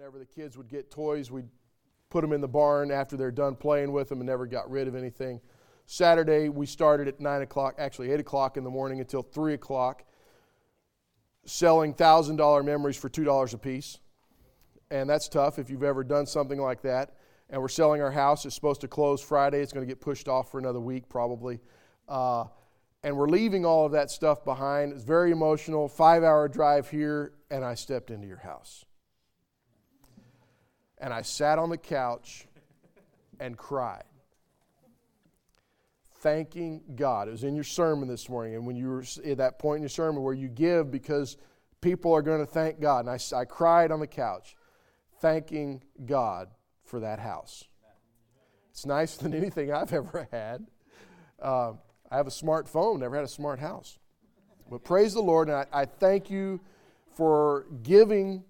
whenever the kids would get toys, we'd put them in the barn after they're done playing with them and never got rid of anything. Saturday, we started at 9 o'clock, actually 8 o'clock in the morning until 3 o'clock, selling $1,000 memories for $2 a piece. And that's tough if you've ever done something like that. And we're selling our house. It's supposed to close Friday. It's going to get pushed off for another week, probably. Uh, and we're leaving all of that stuff behind. It's very emotional. Five hour drive here, and I stepped into your house. And I sat on the couch and cried, thanking God. It was in your sermon this morning, and when you were at that point in your sermon where you give because people are going to thank God. And I, I cried on the couch, thanking God for that house. It's nicer than anything I've ever had. Uh, I have a smartphone, never had a smart house. But praise the Lord, and I, I thank you for giving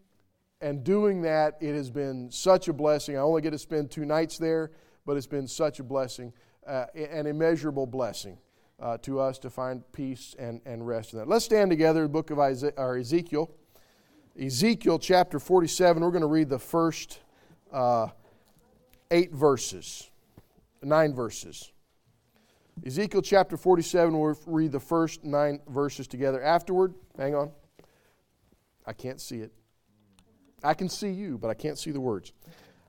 and doing that, it has been such a blessing. I only get to spend two nights there, but it's been such a blessing, uh, an immeasurable blessing uh, to us to find peace and, and rest in that. Let's stand together, the book of Isaiah, or Ezekiel. Ezekiel chapter 47, we're going to read the first uh, eight verses, nine verses. Ezekiel chapter 47, we'll read the first nine verses together. Afterward, hang on. I can't see it. I can see you, but I can't see the words.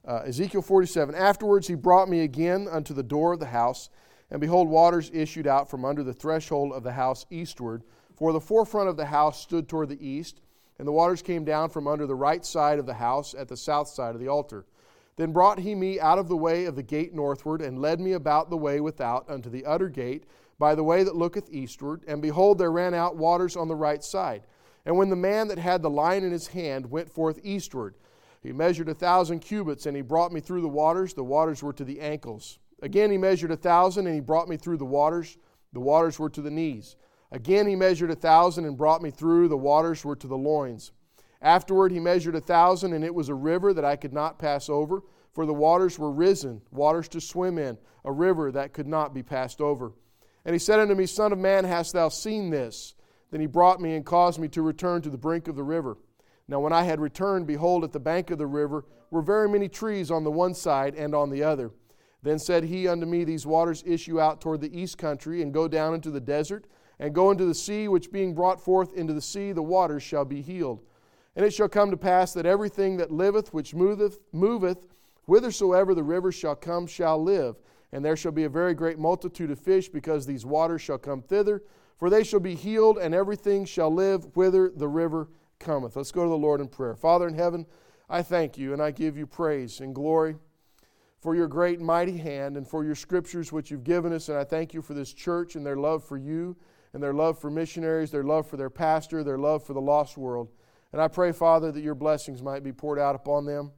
Uh, Ezekiel 47 Afterwards he brought me again unto the door of the house, and behold, waters issued out from under the threshold of the house eastward. For the forefront of the house stood toward the east, and the waters came down from under the right side of the house at the south side of the altar. Then brought he me out of the way of the gate northward, and led me about the way without unto the utter gate, by the way that looketh eastward. And behold, there ran out waters on the right side. And when the man that had the line in his hand went forth eastward, he measured a thousand cubits, and he brought me through the waters. The waters were to the ankles. Again, he measured a thousand, and he brought me through the waters. The waters were to the knees. Again, he measured a thousand, and brought me through. The waters were to the loins. Afterward, he measured a thousand, and it was a river that I could not pass over, for the waters were risen, waters to swim in, a river that could not be passed over. And he said unto me, Son of man, hast thou seen this? Then he brought me and caused me to return to the brink of the river. Now, when I had returned, behold, at the bank of the river were very many trees on the one side and on the other. Then said he unto me, These waters issue out toward the east country, and go down into the desert, and go into the sea, which being brought forth into the sea, the waters shall be healed. And it shall come to pass that everything that liveth, which moveth, moveth, whithersoever the river shall come, shall live. And there shall be a very great multitude of fish, because these waters shall come thither for they shall be healed, and everything shall live whither the river cometh. Let's go to the Lord in prayer. Father in heaven, I thank you and I give you praise and glory for your great and mighty hand and for your scriptures which you've given us. And I thank you for this church and their love for you and their love for missionaries, their love for their pastor, their love for the lost world. And I pray, Father, that your blessings might be poured out upon them.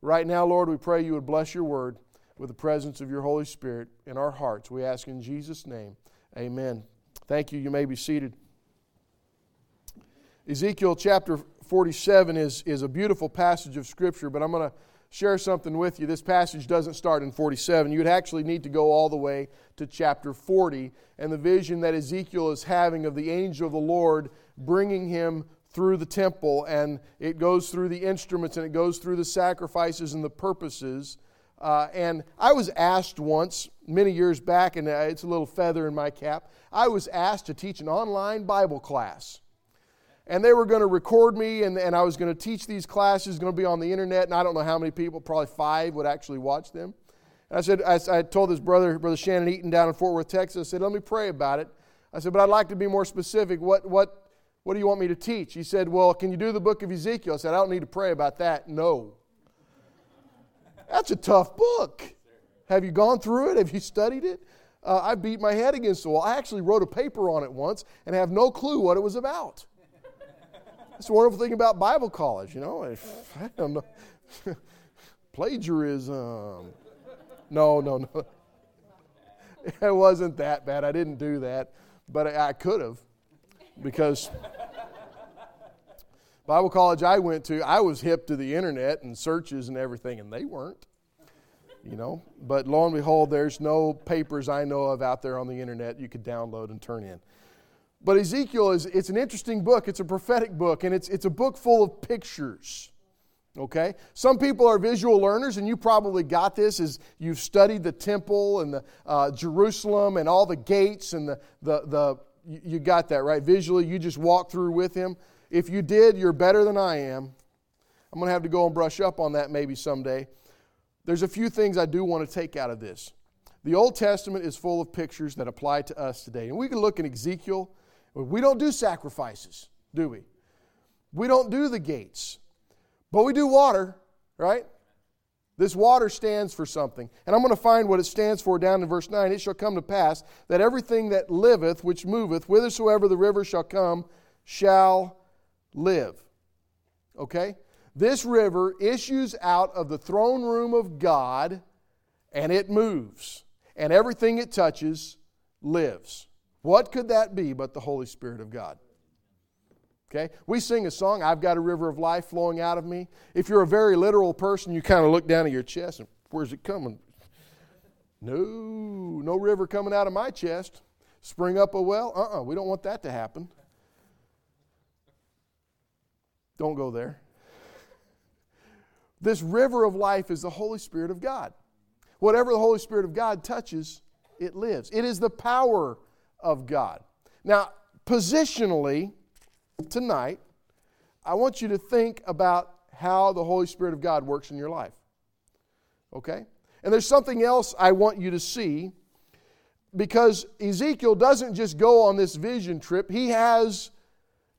Right now, Lord, we pray you would bless your word with the presence of your Holy Spirit in our hearts. We ask in Jesus' name. Amen. Thank you. You may be seated. Ezekiel chapter 47 is, is a beautiful passage of Scripture, but I'm going to share something with you. This passage doesn't start in 47. You'd actually need to go all the way to chapter 40 and the vision that Ezekiel is having of the angel of the Lord bringing him through the temple, and it goes through the instruments and it goes through the sacrifices and the purposes. Uh, and I was asked once, many years back, and uh, it's a little feather in my cap, I was asked to teach an online Bible class. And they were going to record me, and, and I was going to teach these classes, going to be on the internet, and I don't know how many people, probably five, would actually watch them. And I said, I, I told this brother, Brother Shannon Eaton down in Fort Worth, Texas, I said, let me pray about it. I said, but I'd like to be more specific. What, what, what do you want me to teach? He said, well, can you do the book of Ezekiel? I said, I don't need to pray about that. No. That's a tough book. Have you gone through it? Have you studied it? Uh, I beat my head against the wall. I actually wrote a paper on it once and have no clue what it was about. That's the wonderful thing about Bible college, you know. I don't know. Plagiarism. No, no, no. It wasn't that bad. I didn't do that, but I, I could have because Bible college I went to, I was hip to the internet and searches and everything, and they weren't. You know, but lo and behold, there's no papers I know of out there on the internet you could download and turn in. But Ezekiel is it's an interesting book. It's a prophetic book, and it's it's a book full of pictures. Okay? Some people are visual learners, and you probably got this as you've studied the temple and the uh, Jerusalem and all the gates and the, the, the you got that, right? Visually, you just walk through with him. If you did, you're better than I am. I'm going to have to go and brush up on that maybe someday. There's a few things I do want to take out of this. The Old Testament is full of pictures that apply to us today. And we can look in Ezekiel. We don't do sacrifices, do we? We don't do the gates. But we do water, right? This water stands for something. And I'm going to find what it stands for down in verse 9. It shall come to pass that everything that liveth, which moveth, whithersoever the river shall come, shall live. Okay? This river issues out of the throne room of God and it moves. And everything it touches lives. What could that be but the Holy Spirit of God? Okay? We sing a song, I've got a river of life flowing out of me. If you're a very literal person, you kind of look down at your chest and where's it coming? No, no river coming out of my chest. Spring up a well? Uh uh-uh, uh we don't want that to happen. Don't go there. This river of life is the Holy Spirit of God. Whatever the Holy Spirit of God touches, it lives. It is the power of God. Now, positionally, tonight, I want you to think about how the Holy Spirit of God works in your life. Okay? And there's something else I want you to see because Ezekiel doesn't just go on this vision trip, he has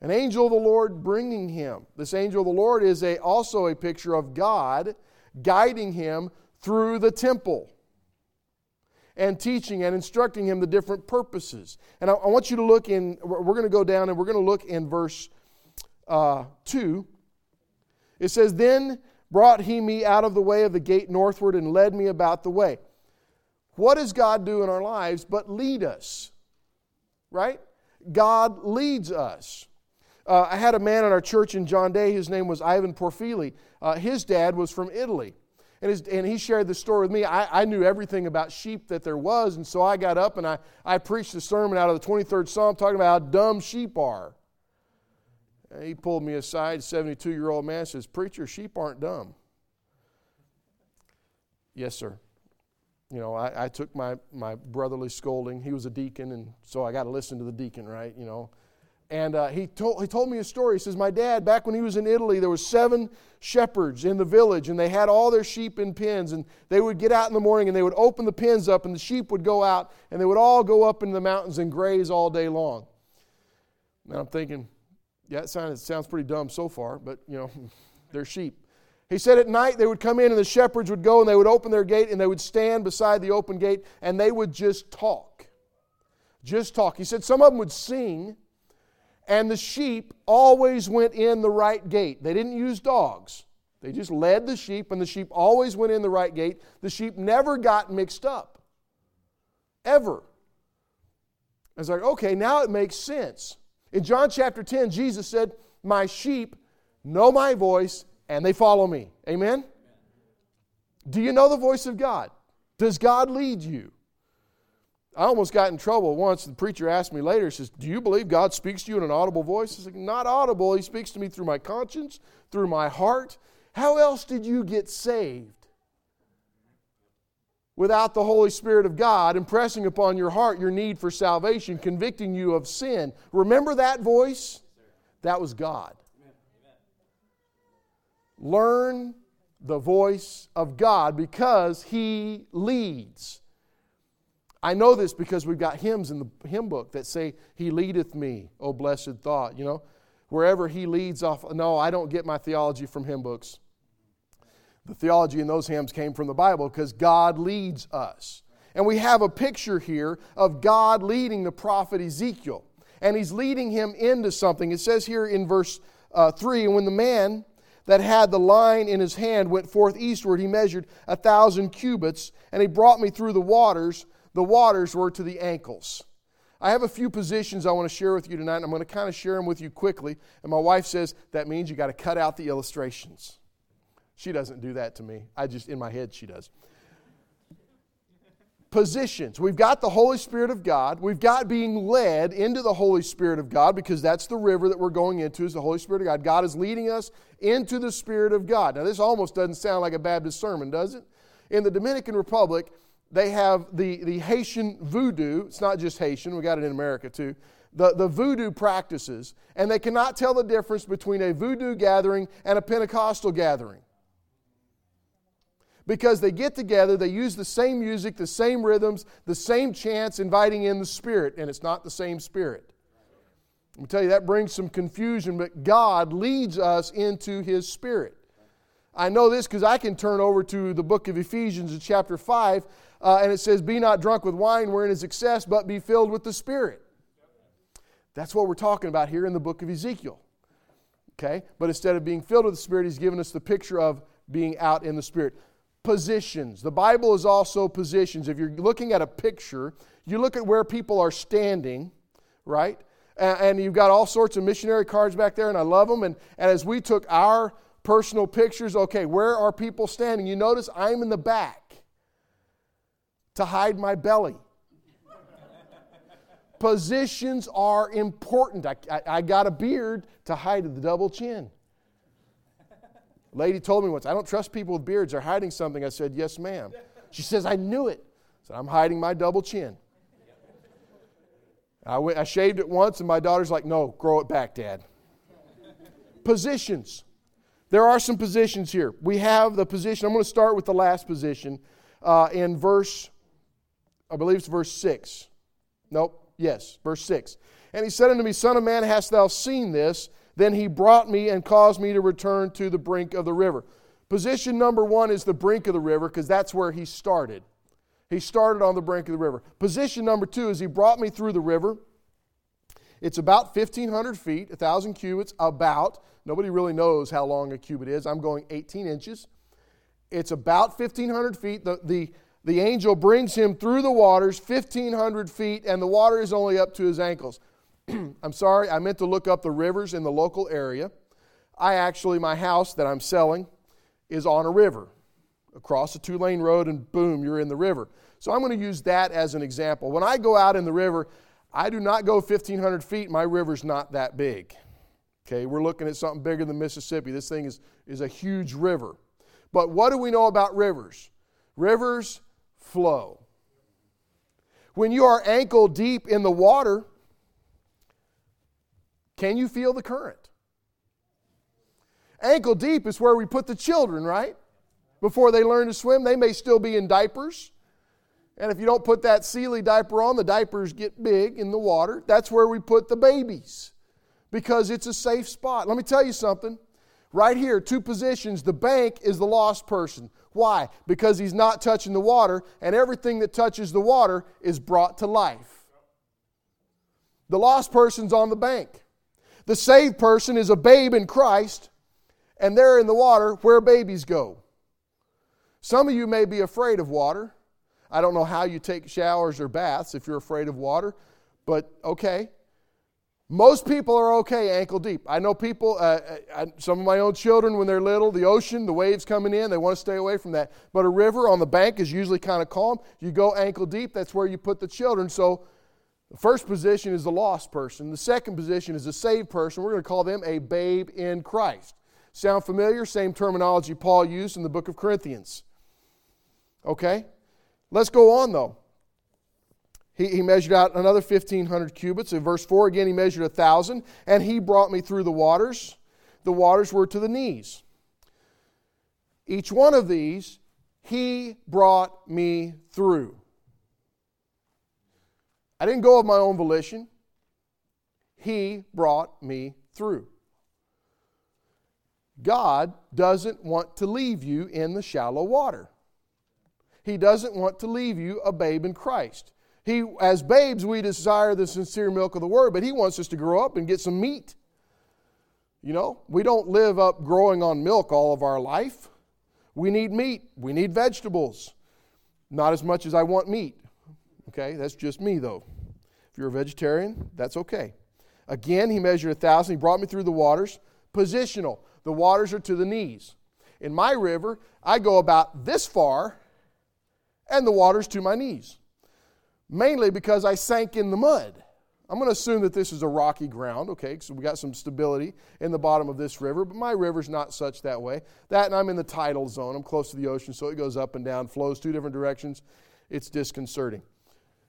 an angel of the Lord bringing him. This angel of the Lord is a, also a picture of God guiding him through the temple and teaching and instructing him the different purposes. And I, I want you to look in, we're going to go down and we're going to look in verse uh, 2. It says, Then brought he me out of the way of the gate northward and led me about the way. What does God do in our lives but lead us? Right? God leads us. Uh, I had a man in our church in John Day, his name was Ivan Porfili. Uh, his dad was from Italy. And, his, and he shared the story with me. I, I knew everything about sheep that there was, and so I got up and I, I preached a sermon out of the 23rd Psalm talking about how dumb sheep are. And he pulled me aside, 72 year old man, says, Preacher, sheep aren't dumb. Yes, sir. You know, I, I took my, my brotherly scolding. He was a deacon, and so I got to listen to the deacon, right? You know, and uh, he, told, he told me a story. He says, My dad, back when he was in Italy, there were seven shepherds in the village, and they had all their sheep in pens. And they would get out in the morning and they would open the pens up, and the sheep would go out, and they would all go up into the mountains and graze all day long. Now I'm thinking, yeah, it sounds, it sounds pretty dumb so far, but you know, they're sheep. He said at night they would come in and the shepherds would go and they would open their gate and they would stand beside the open gate and they would just talk. Just talk. He said some of them would sing and the sheep always went in the right gate. They didn't use dogs. They just led the sheep, and the sheep always went in the right gate. The sheep never got mixed up. Ever. I was like, okay, now it makes sense. In John chapter 10, Jesus said, My sheep know my voice and they follow me. Amen? Do you know the voice of God? Does God lead you? I almost got in trouble once. The preacher asked me later, he says, Do you believe God speaks to you in an audible voice? I said, Not audible. He speaks to me through my conscience, through my heart. How else did you get saved? Without the Holy Spirit of God impressing upon your heart your need for salvation, convicting you of sin. Remember that voice? That was God. Learn the voice of God because He leads. I know this because we've got hymns in the hymn book that say, He leadeth me, O blessed thought. You know, wherever He leads off. No, I don't get my theology from hymn books. The theology in those hymns came from the Bible because God leads us. And we have a picture here of God leading the prophet Ezekiel. And he's leading him into something. It says here in verse uh, 3 And when the man that had the line in his hand went forth eastward, he measured a thousand cubits, and he brought me through the waters the waters were to the ankles. I have a few positions I want to share with you tonight, and I'm going to kind of share them with you quickly. And my wife says that means you got to cut out the illustrations. She doesn't do that to me. I just, in my head, she does. positions. We've got the Holy Spirit of God. We've got being led into the Holy Spirit of God because that's the river that we're going into is the Holy Spirit of God. God is leading us into the Spirit of God. Now this almost doesn't sound like a Baptist sermon, does it? In the Dominican Republic, they have the, the Haitian voodoo. It's not just Haitian, we got it in America too. The, the voodoo practices, and they cannot tell the difference between a voodoo gathering and a Pentecostal gathering because they get together, they use the same music, the same rhythms, the same chants, inviting in the Spirit, and it's not the same Spirit. Let me tell you, that brings some confusion, but God leads us into His Spirit. I know this because I can turn over to the book of Ephesians in chapter 5, uh, and it says, Be not drunk with wine wherein is excess, but be filled with the Spirit. That's what we're talking about here in the book of Ezekiel. Okay? But instead of being filled with the Spirit, He's given us the picture of being out in the Spirit positions. The Bible is also positions. If you're looking at a picture, you look at where people are standing, right? And you've got all sorts of missionary cards back there, and I love them. And, and as we took our personal pictures, okay, where are people standing? You notice I'm in the back to hide my belly. Positions are important. I, I, I got a beard to hide the double chin lady told me once, I don't trust people with beards. They're hiding something. I said, Yes, ma'am. She says, I knew it. I said, I'm hiding my double chin. I, went, I shaved it once, and my daughter's like, No, grow it back, Dad. positions. There are some positions here. We have the position, I'm going to start with the last position uh, in verse, I believe it's verse 6. Nope, yes, verse 6. And he said unto me, Son of man, hast thou seen this? Then he brought me and caused me to return to the brink of the river. Position number one is the brink of the river because that's where he started. He started on the brink of the river. Position number two is he brought me through the river. It's about 1,500 feet, 1,000 cubits, about. Nobody really knows how long a cubit is. I'm going 18 inches. It's about 1,500 feet. The, the, the angel brings him through the waters, 1,500 feet, and the water is only up to his ankles. I'm sorry, I meant to look up the rivers in the local area. I actually, my house that I'm selling is on a river. Across a two lane road, and boom, you're in the river. So I'm going to use that as an example. When I go out in the river, I do not go 1,500 feet. My river's not that big. Okay, we're looking at something bigger than Mississippi. This thing is, is a huge river. But what do we know about rivers? Rivers flow. When you are ankle deep in the water, can you feel the current? Ankle deep is where we put the children, right? Before they learn to swim, they may still be in diapers. And if you don't put that Sealy diaper on, the diapers get big in the water. That's where we put the babies because it's a safe spot. Let me tell you something. Right here, two positions. The bank is the lost person. Why? Because he's not touching the water, and everything that touches the water is brought to life. The lost person's on the bank. The saved person is a babe in Christ, and they're in the water where babies go. Some of you may be afraid of water. I don't know how you take showers or baths if you're afraid of water, but okay. Most people are okay ankle deep. I know people, uh, I, uh, some of my own children, when they're little, the ocean, the waves coming in, they want to stay away from that. But a river on the bank is usually kind of calm. You go ankle deep, that's where you put the children. So the first position is the lost person. The second position is the saved person. We're going to call them a babe in Christ. Sound familiar? Same terminology Paul used in the book of Corinthians. Okay? Let's go on though. He, he measured out another 1,500 cubits. In verse 4, again, he measured a 1,000, and he brought me through the waters. The waters were to the knees. Each one of these, he brought me through. I didn't go of my own volition. He brought me through. God doesn't want to leave you in the shallow water. He doesn't want to leave you a babe in Christ. He, as babes, we desire the sincere milk of the word, but He wants us to grow up and get some meat. You know, we don't live up growing on milk all of our life. We need meat. We need vegetables. Not as much as I want meat. Okay, that's just me though. If you're a vegetarian, that's okay. Again, he measured a thousand. He brought me through the waters. Positional. The waters are to the knees. In my river, I go about this far, and the water's to my knees. Mainly because I sank in the mud. I'm going to assume that this is a rocky ground, okay, so we got some stability in the bottom of this river, but my river's not such that way. That and I'm in the tidal zone. I'm close to the ocean, so it goes up and down, flows two different directions. It's disconcerting.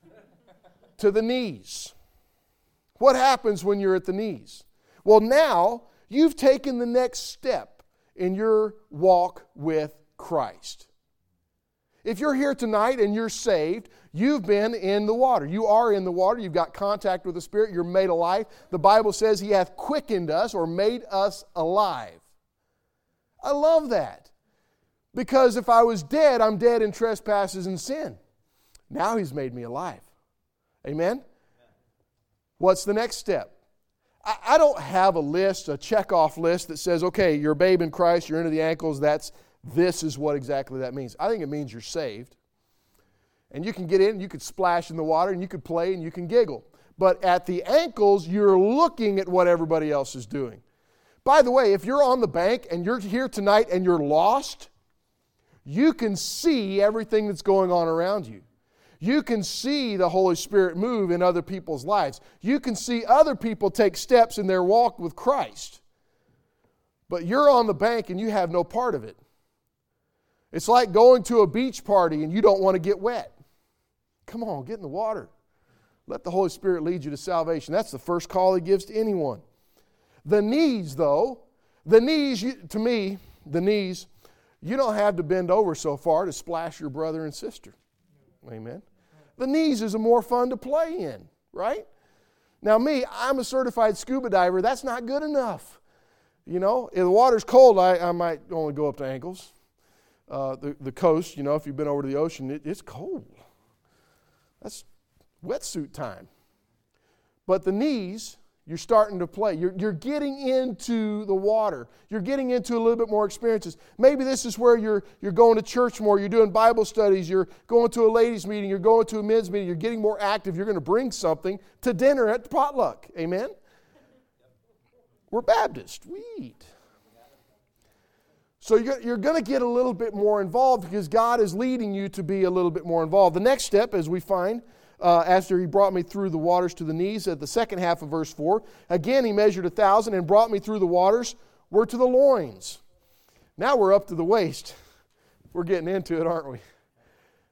to the knees. What happens when you're at the knees? Well, now you've taken the next step in your walk with Christ. If you're here tonight and you're saved, you've been in the water. You are in the water. You've got contact with the Spirit. You're made alive. The Bible says He hath quickened us or made us alive. I love that. Because if I was dead, I'm dead in trespasses and sin. Now He's made me alive. Amen? What's the next step? I, don't have a list, a check-off list that says, okay, you're a babe in Christ, you're into the ankles, that's this is what exactly that means. I think it means you're saved. And you can get in, you could splash in the water, and you could play, and you can giggle. But at the ankles, you're looking at what everybody else is doing. By the way, if you're on the bank and you're here tonight and you're lost, you can see everything that's going on around you. You can see the Holy Spirit move in other people's lives. You can see other people take steps in their walk with Christ. But you're on the bank and you have no part of it. It's like going to a beach party and you don't want to get wet. Come on, get in the water. Let the Holy Spirit lead you to salvation. That's the first call He gives to anyone. The knees, though, the knees, to me, the knees, you don't have to bend over so far to splash your brother and sister. Amen. The knees is a more fun to play in, right? Now, me, I'm a certified scuba diver. That's not good enough. You know, if the water's cold, I, I might only go up to ankles uh, the, the coast, you know, if you've been over to the ocean, it, it's cold. That's wetsuit time. But the knees, you're starting to play. You're, you're getting into the water. You're getting into a little bit more experiences. Maybe this is where you're, you're going to church more. You're doing Bible studies. You're going to a ladies' meeting. You're going to a men's meeting. You're getting more active. You're going to bring something to dinner at the potluck. Amen? We're Baptist. We eat. So you're, going to get a little bit more involved because God is leading you to be a little bit more involved. The next step, as we find, uh, after he brought me through the waters to the knees, at the second half of verse 4, again he measured a thousand and brought me through the waters, were to the loins. Now we're up to the waist. We're getting into it, aren't we?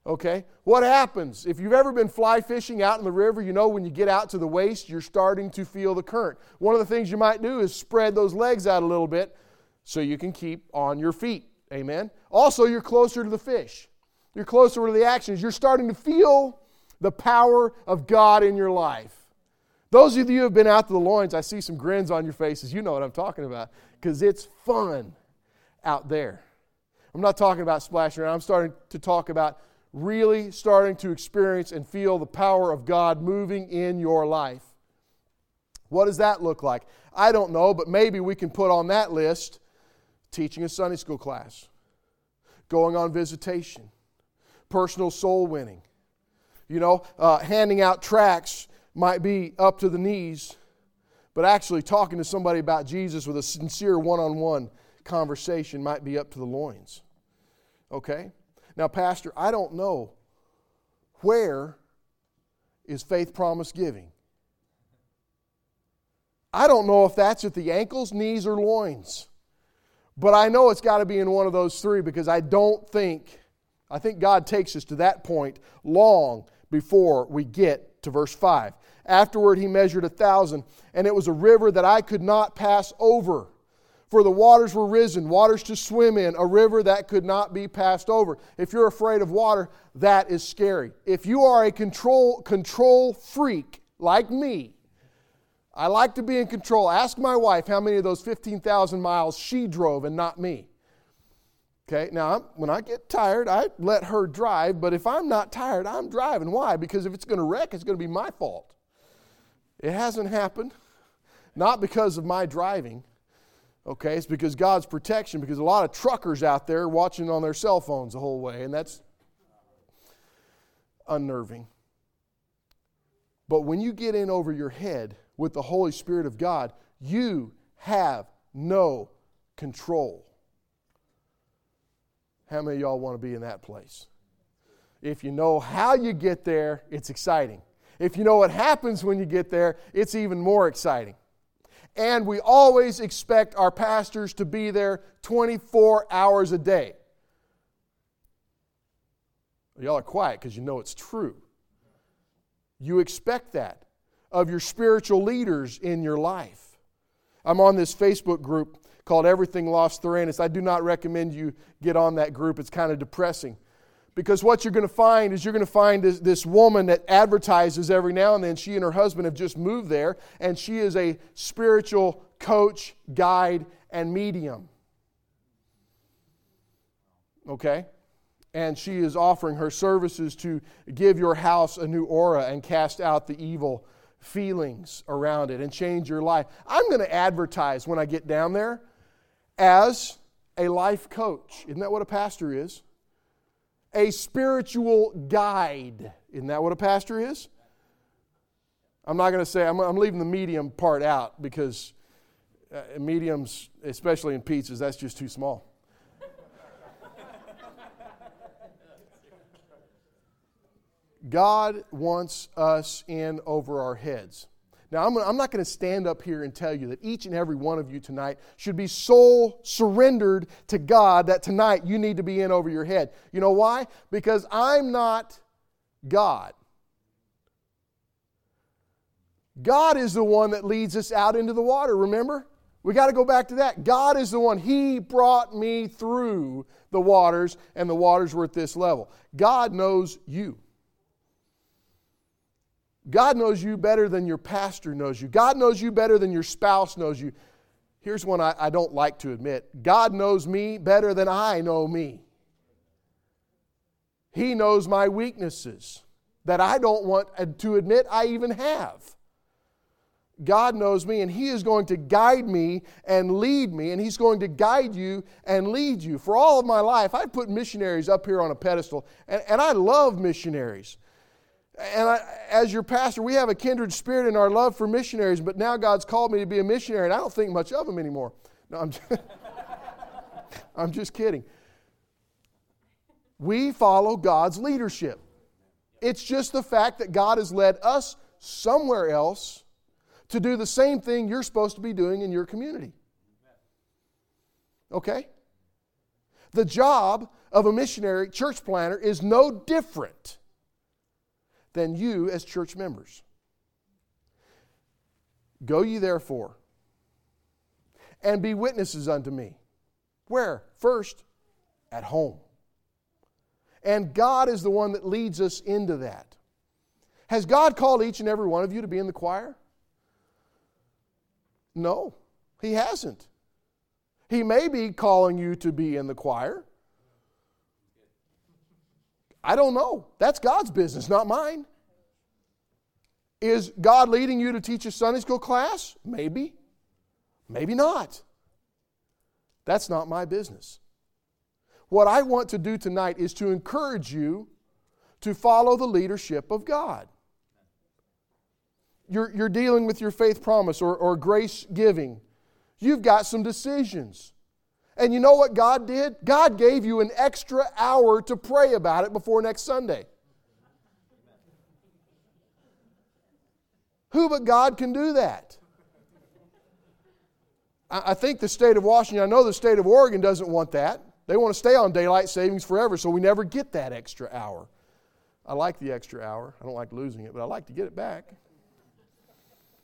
Okay? What happens? If you've ever been fly fishing out in the river, you know when you get out to the waist, you're starting to feel the current. One of the things you might do is spread those legs out a little bit so you can keep on your feet. Amen. Also, you're closer to the fish. You're closer to the actions. You're starting to feel the power of God in your life. Those of you who have been out to the loins, I see some grins on your faces. You know what I'm talking about because it's fun out there. I'm not talking about splashing around. I'm starting to talk about really starting to experience and feel the power of God moving in your life. What does that look like? I don't know, but maybe we can put on that list teaching a Sunday school class, going on visitation, personal soul winning. You know, uh, handing out tracts might be up to the knees, but actually talking to somebody about Jesus with a sincere one on one conversation might be up to the loins. Okay? Now, Pastor, I don't know where is faith promise giving. I don't know if that's at the ankles, knees, or loins. But I know it's got to be in one of those three because I don't think, I think God takes us to that point long before we get to verse 5. Afterward, he measured a thousand, and it was a river that I could not pass over. For the waters were risen, waters to swim in, a river that could not be passed over. If you're afraid of water, that is scary. If you are a control, control freak like me, I like to be in control. Ask my wife how many of those 15,000 miles she drove and not me. Okay, now when I get tired, I let her drive, but if I'm not tired, I'm driving. Why? Because if it's going to wreck, it's going to be my fault. It hasn't happened, not because of my driving. Okay, it's because God's protection, because a lot of truckers out there watching on their cell phones the whole way, and that's unnerving. But when you get in over your head, with the Holy Spirit of God, you have no control. How many of y'all want to be in that place? If you know how you get there, it's exciting. If you know what happens when you get there, it's even more exciting. And we always expect our pastors to be there 24 hours a day. Y'all are quiet because you know it's true. You expect that of your spiritual leaders in your life. I'm on this Facebook group called Everything Lost Theranos. I do not recommend you get on that group, it's kind of depressing. Because what you're going to find is you're going to find this, this, woman that advertises every now and then. She and her husband have just moved there, and she is a spiritual coach, guide, and medium. Okay? And she is offering her services to give your house a new aura and cast out the evil feelings around it and change your life. I'm going to advertise when I get down there as a life coach. Isn't that what a pastor is? a spiritual guide. Isn't that what a pastor is? I'm not going to say, I'm, I'm, leaving the medium part out because uh, mediums, especially in pizzas, that's just too small. God wants us in over our heads. Now, I'm, I'm not going to stand up here and tell you that each and every one of you tonight should be soul surrendered to God, that tonight you need to be in over your head. You know why? Because I'm not God. God is the one that leads us out into the water, remember? We got to go back to that. God is the one. He brought me through the waters, and the waters were at this level. God knows you. God knows you better than your pastor knows you. God knows you better than your spouse knows you. Here's one I, I don't like to admit God knows me better than I know me. He knows my weaknesses that I don't want to admit I even have. God knows me, and He is going to guide me and lead me, and He's going to guide you and lead you. For all of my life, I've put missionaries up here on a pedestal, and, and I love missionaries. And I, as your pastor, we have a kindred spirit in our love for missionaries, but now God's called me to be a missionary, and I don't think much of them anymore. No, I'm just, I'm just kidding. We follow God's leadership. It's just the fact that God has led us somewhere else to do the same thing you're supposed to be doing in your community. Okay? The job of a missionary church planner is no different than you as church members. Go ye therefore and be witnesses unto me. Where? First, at home. And God is the one that leads us into that. Has God called each and every one of you to be in the choir? No, He hasn't. He may be calling you to be in the choir. I don't know. That's God's business, not mine. Is God leading you to teach a Sunday school class? Maybe. Maybe not. That's not my business. What I want to do tonight is to encourage you to follow the leadership of God. You're, you're dealing with your faith promise or, or grace giving. You've got some decisions. And you know what God did? God gave you an extra hour to pray about it before next Sunday. Who but God can do that? I think the state of Washington, I know the state of Oregon doesn't want that. They want to stay on daylight savings forever, so we never get that extra hour. I like the extra hour. I don't like losing it, but I like to get it back.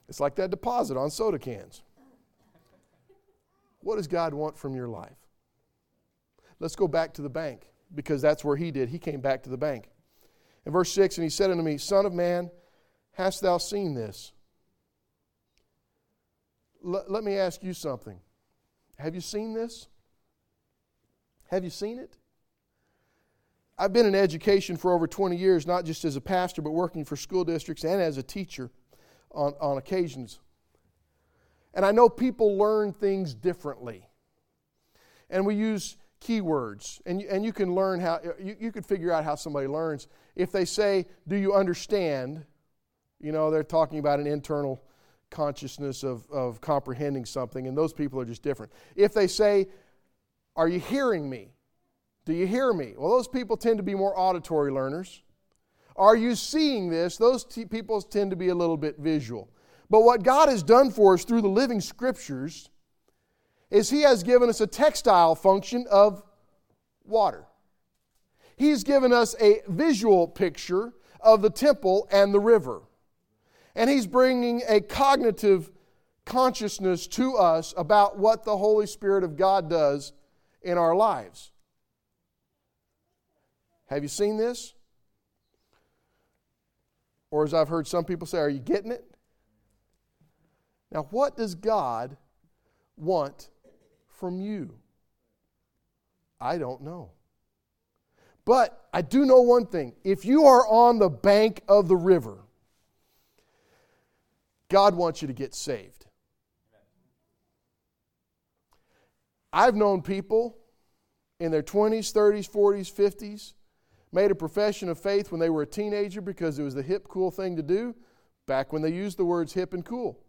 It's like that deposit on soda cans. What does God want from your life? Let's go back to the bank because that's where he did. He came back to the bank. In verse 6, and he said unto me, Son of man, hast thou seen this? L- let me ask you something. Have you seen this? Have you seen it? I've been in education for over 20 years, not just as a pastor, but working for school districts and as a teacher on, on occasions. And I know people learn things differently. And we use keywords. And you, and you can learn how, you, you could figure out how somebody learns. If they say, Do you understand? You know, they're talking about an internal consciousness of, of comprehending something, and those people are just different. If they say, Are you hearing me? Do you hear me? Well, those people tend to be more auditory learners. Are you seeing this? Those t- people tend to be a little bit visual. But what God has done for us through the living scriptures is He has given us a textile function of water. He's given us a visual picture of the temple and the river. And He's bringing a cognitive consciousness to us about what the Holy Spirit of God does in our lives. Have you seen this? Or as I've heard some people say, are you getting it? Now, what does God want from you? I don't know. But I do know one thing if you are on the bank of the river, God wants you to get saved. I've known people in their 20s, 30s, 40s, 50s made a profession of faith when they were a teenager because it was the hip, cool thing to do back when they used the words hip and cool.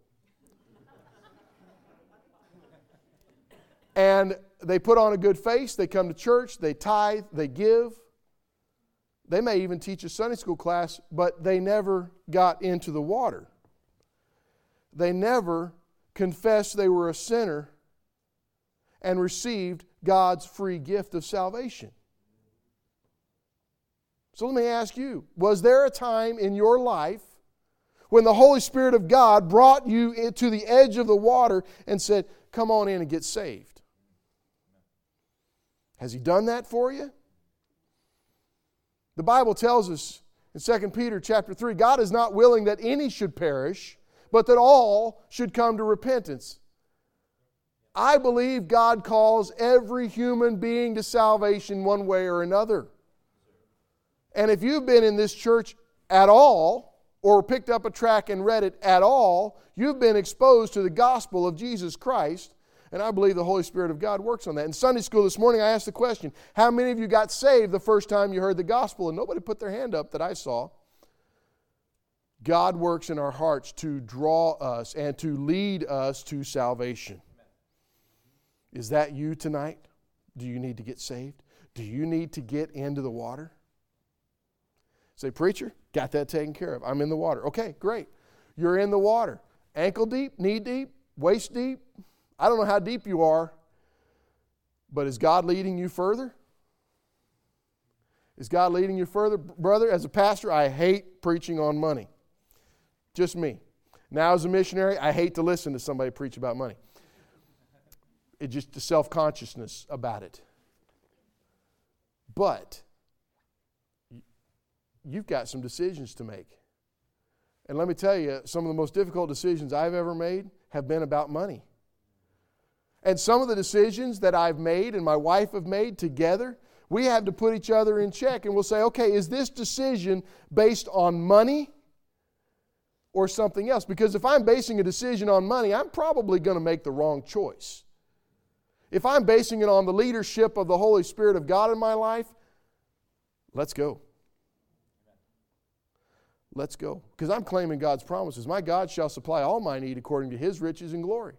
And they put on a good face, they come to church, they tithe, they give. They may even teach a Sunday school class, but they never got into the water. They never confessed they were a sinner and received God's free gift of salvation. So let me ask you was there a time in your life when the Holy Spirit of God brought you to the edge of the water and said, Come on in and get saved? Has He done that for you? The Bible tells us in 2 Peter chapter 3 God is not willing that any should perish, but that all should come to repentance. I believe God calls every human being to salvation one way or another. And if you've been in this church at all, or picked up a track and read it at all, you've been exposed to the gospel of Jesus Christ. And I believe the Holy Spirit of God works on that. In Sunday school this morning, I asked the question How many of you got saved the first time you heard the gospel? And nobody put their hand up that I saw. God works in our hearts to draw us and to lead us to salvation. Is that you tonight? Do you need to get saved? Do you need to get into the water? Say, preacher, got that taken care of. I'm in the water. Okay, great. You're in the water. Ankle deep, knee deep, waist deep. I don't know how deep you are, but is God leading you further? Is God leading you further? Brother, as a pastor, I hate preaching on money. Just me. Now, as a missionary, I hate to listen to somebody preach about money. It's just the self consciousness about it. But you've got some decisions to make. And let me tell you, some of the most difficult decisions I've ever made have been about money. And some of the decisions that I've made and my wife have made together, we have to put each other in check and we'll say, okay, is this decision based on money or something else? Because if I'm basing a decision on money, I'm probably going to make the wrong choice. If I'm basing it on the leadership of the Holy Spirit of God in my life, let's go. Let's go. Because I'm claiming God's promises. My God shall supply all my need according to his riches and glory.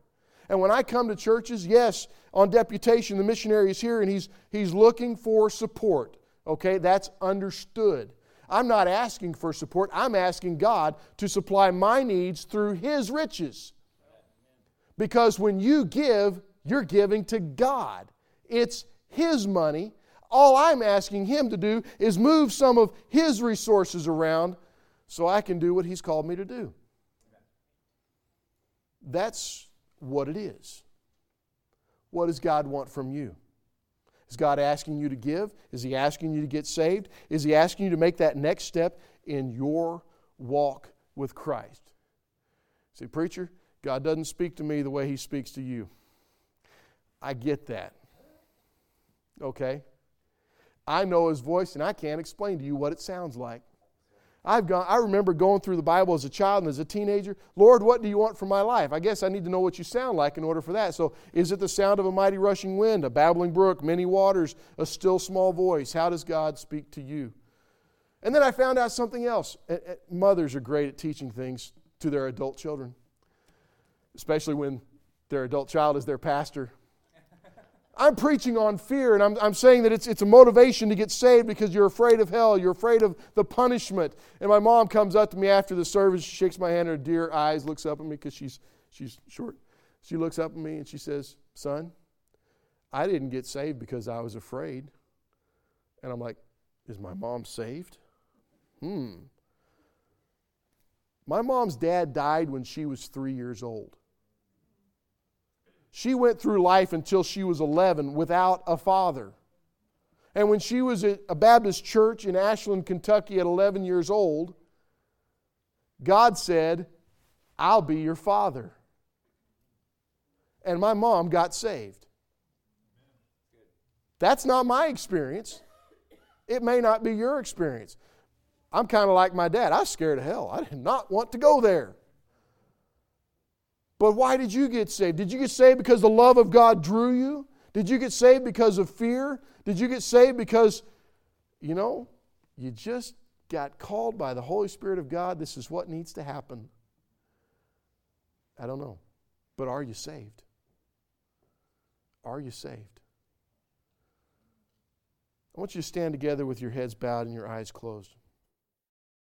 And when I come to churches, yes, on deputation, the missionary is here and he's, he's looking for support. Okay, that's understood. I'm not asking for support, I'm asking God to supply my needs through his riches. Because when you give, you're giving to God, it's his money. All I'm asking him to do is move some of his resources around so I can do what He's called me to do. That's what it is. What does God want from you? Is God asking you to give? Is He asking you to get saved? Is He asking you to make that next step in your walk with Christ? See, preacher, God doesn't speak to me the way He speaks to you. I get that. Okay? I know His voice, and I can't explain to you what it sounds like. I've gone, I remember going through the Bible as a child and as a teenager. Lord, what do you want for my life? I guess I need to know what you sound like in order for that. So, is it the sound of a mighty rushing wind, a babbling brook, many waters, a still small voice? How does God speak to you? And then I found out something else. Mothers are great at teaching things to their adult children, especially when their adult child is their pastor. I'm preaching on fear, and I'm, I'm saying that it's, it's a motivation to get saved because you're afraid of hell. You're afraid of the punishment. And my mom comes up to me after the service, she shakes my hand, her dear eyes, looks up at me because she's, she's short. She looks up at me and she says, Son, I didn't get saved because I was afraid. And I'm like, Is my mom saved? Hmm. My mom's dad died when she was three years old. She went through life until she was 11 without a father. And when she was at a Baptist church in Ashland, Kentucky at 11 years old, God said, I'll be your father. And my mom got saved. That's not my experience. It may not be your experience. I'm kind of like my dad. I was scared of hell. I did not want to go there. But why did you get saved? Did you get saved because the love of God drew you? Did you get saved because of fear? Did you get saved because, you know, you just got called by the Holy Spirit of God? This is what needs to happen. I don't know. But are you saved? Are you saved? I want you to stand together with your heads bowed and your eyes closed.